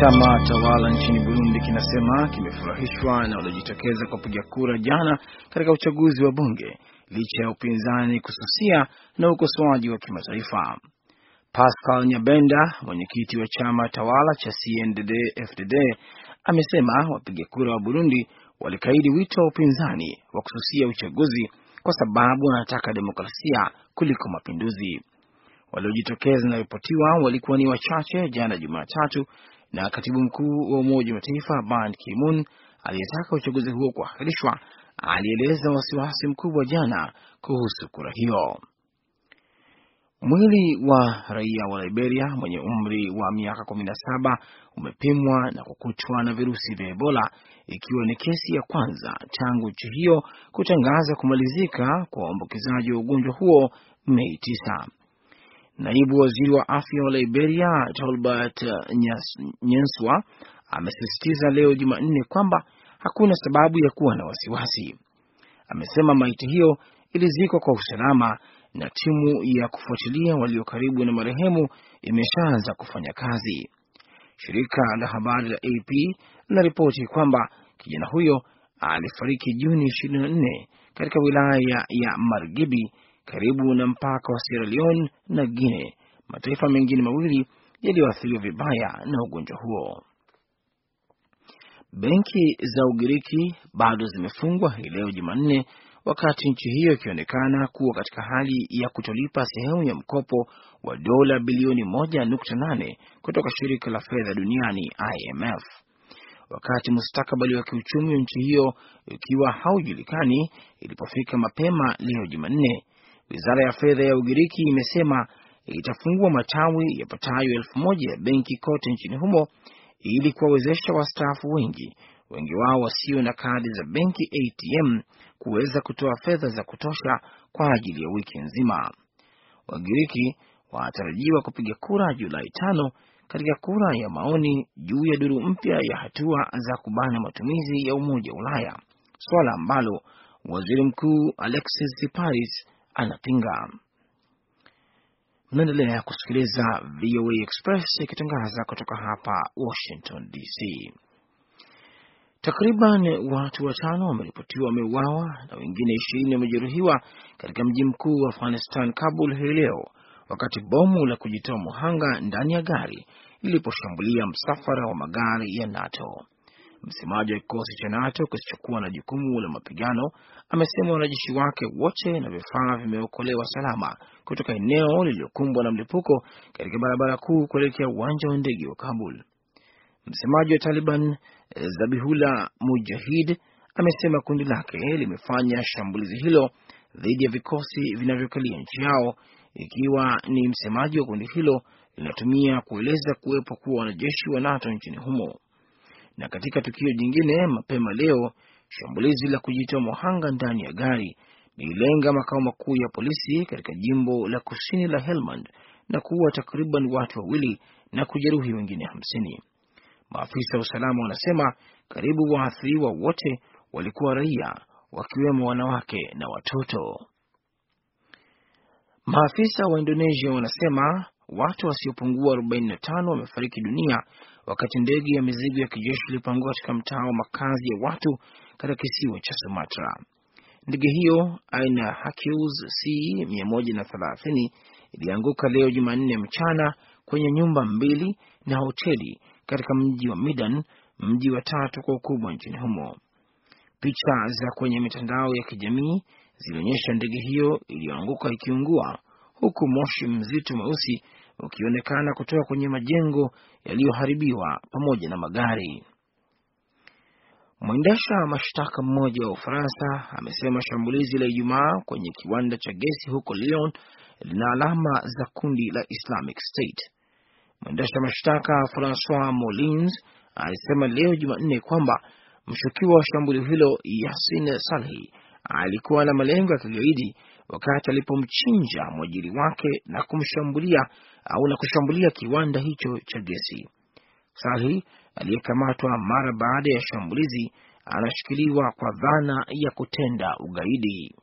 Chama tawala nchini Burundi kinasema kimefurahishwa na waliojitokeza kupiga kura jana katika uchaguzi wa bunge licha ya upinzani kususia na ukosoaji wa kimataifa. Pascal Nyabenda, mwenyekiti wa chama tawala cha CNDD-FDD, amesema wapiga kura wa Burundi walikaidi wito wa upinzani wa kususia uchaguzi kwa sababu wanataka demokrasia kuliko mapinduzi. Waliojitokeza inaripotiwa walikuwa ni wachache jana Jumatatu, na katibu mkuu wa Umoja wa Mataifa Ban Ki-moon aliyetaka uchaguzi huo kuahirishwa alieleza wasiwasi mkubwa jana kuhusu kura hiyo. Mwili wa raia wa Liberia mwenye umri wa miaka kumi na saba umepimwa na kukutwa na virusi vya Ebola, ikiwa ni kesi ya kwanza tangu nchi hiyo kutangaza kumalizika kwa uambukizaji wa ugonjwa huo Mei tisa. Naibu waziri wa afya wa Liberia Tolbert Nyenswa amesisitiza leo Jumanne kwamba hakuna sababu ya kuwa na wasiwasi. Amesema maiti hiyo ilizikwa kwa usalama na timu ya kufuatilia walio karibu na marehemu imeshaanza kufanya kazi. Shirika la habari la AP linaripoti kwamba kijana huyo alifariki Juni 24 katika wilaya ya Margibi karibu na mpaka wa Sierra Leone na Guinea, mataifa mengine mawili yaliyoathiriwa vibaya na ugonjwa huo. Benki za Ugiriki bado zimefungwa hii leo Jumanne, wakati nchi hiyo ikionekana kuwa katika hali ya kutolipa sehemu ya mkopo wa dola bilioni 1.8 kutoka shirika la fedha duniani IMF. Wakati mustakabali wa kiuchumi wa nchi hiyo ikiwa haujulikani, ilipofika mapema leo Jumanne, wizara ya fedha ya Ugiriki imesema itafungua matawi yapatayo elfu moja ya benki kote nchini humo ili kuwawezesha wastaafu wengi, wengi wao wasio na kadi za benki ATM, kuweza kutoa fedha za kutosha kwa ajili ya wiki nzima. Wagiriki wanatarajiwa kupiga kura Julai tano katika kura ya maoni juu ya duru mpya ya hatua za kubana matumizi ya Umoja wa Ulaya, swala ambalo waziri mkuu Alexis Tsipras anapinga. Mnaendelea kusikiliza VOA Express ikitangaza kutoka hapa Washington DC. Takriban watu watano wameripotiwa wameuawa na wengine ishirini wamejeruhiwa katika mji mkuu wa Afghanistan, Kabul, hii leo wakati bomu la kujitoa muhanga ndani ya gari liliposhambulia msafara wa magari ya NATO. Msemaji wa kikosi cha NATO kisichokuwa na jukumu la mapigano amesema wanajeshi wake wote na vifaa vimeokolewa salama kutoka eneo lililokumbwa na mlipuko katika barabara kuu kuelekea uwanja wa ndege wa Kabul. Msemaji wa Taliban Zabihullah Mujahid amesema kundi lake limefanya shambulizi hilo dhidi ya vikosi vinavyokalia nchi yao, ikiwa ni msemaji wa kundi hilo linatumia kueleza kuwepo kuwa wanajeshi wa NATO nchini humo. Na katika tukio jingine mapema leo, shambulizi la kujitoa muhanga ndani ya gari lililenga makao makuu ya polisi katika jimbo la kusini la Helmand na kuua takriban watu wawili na kujeruhi wengine hamsini. Maafisa wa usalama wanasema karibu waathiriwa wote walikuwa raia, wakiwemo wanawake na watoto. Maafisa wa Indonesia wanasema watu wasiopungua 45 wamefariki dunia wakati ndege ya mizigo ya kijeshi ilipangua katika mtaa wa makazi ya watu katika kisiwa cha Sumatra. Ndege hiyo aina ya Hercules C 130 ilianguka leo Jumanne mchana kwenye nyumba mbili na hoteli katika mji wa Medan, mji wa tatu kwa ukubwa nchini humo. Picha za kwenye mitandao ya kijamii zilionyesha ndege hiyo iliyoanguka ikiungua, huku moshi mzito mweusi ukionekana kutoka kwenye majengo yaliyoharibiwa pamoja na magari. Mwendesha mashtaka mmoja wa Ufaransa amesema shambulizi la Ijumaa kwenye kiwanda cha gesi huko Lyon lina alama za kundi la Islamic State. Mwendesha mashtaka Francois Molins alisema leo Jumanne kwamba mshukiwa wa shambulio hilo Yasin Salhi alikuwa na malengo ya kigaidi wakati alipomchinja mwajiri wake na kumshambulia au na kushambulia kiwanda hicho cha gesi. Salhi aliyekamatwa mara baada ya shambulizi anashikiliwa kwa dhana ya kutenda ugaidi.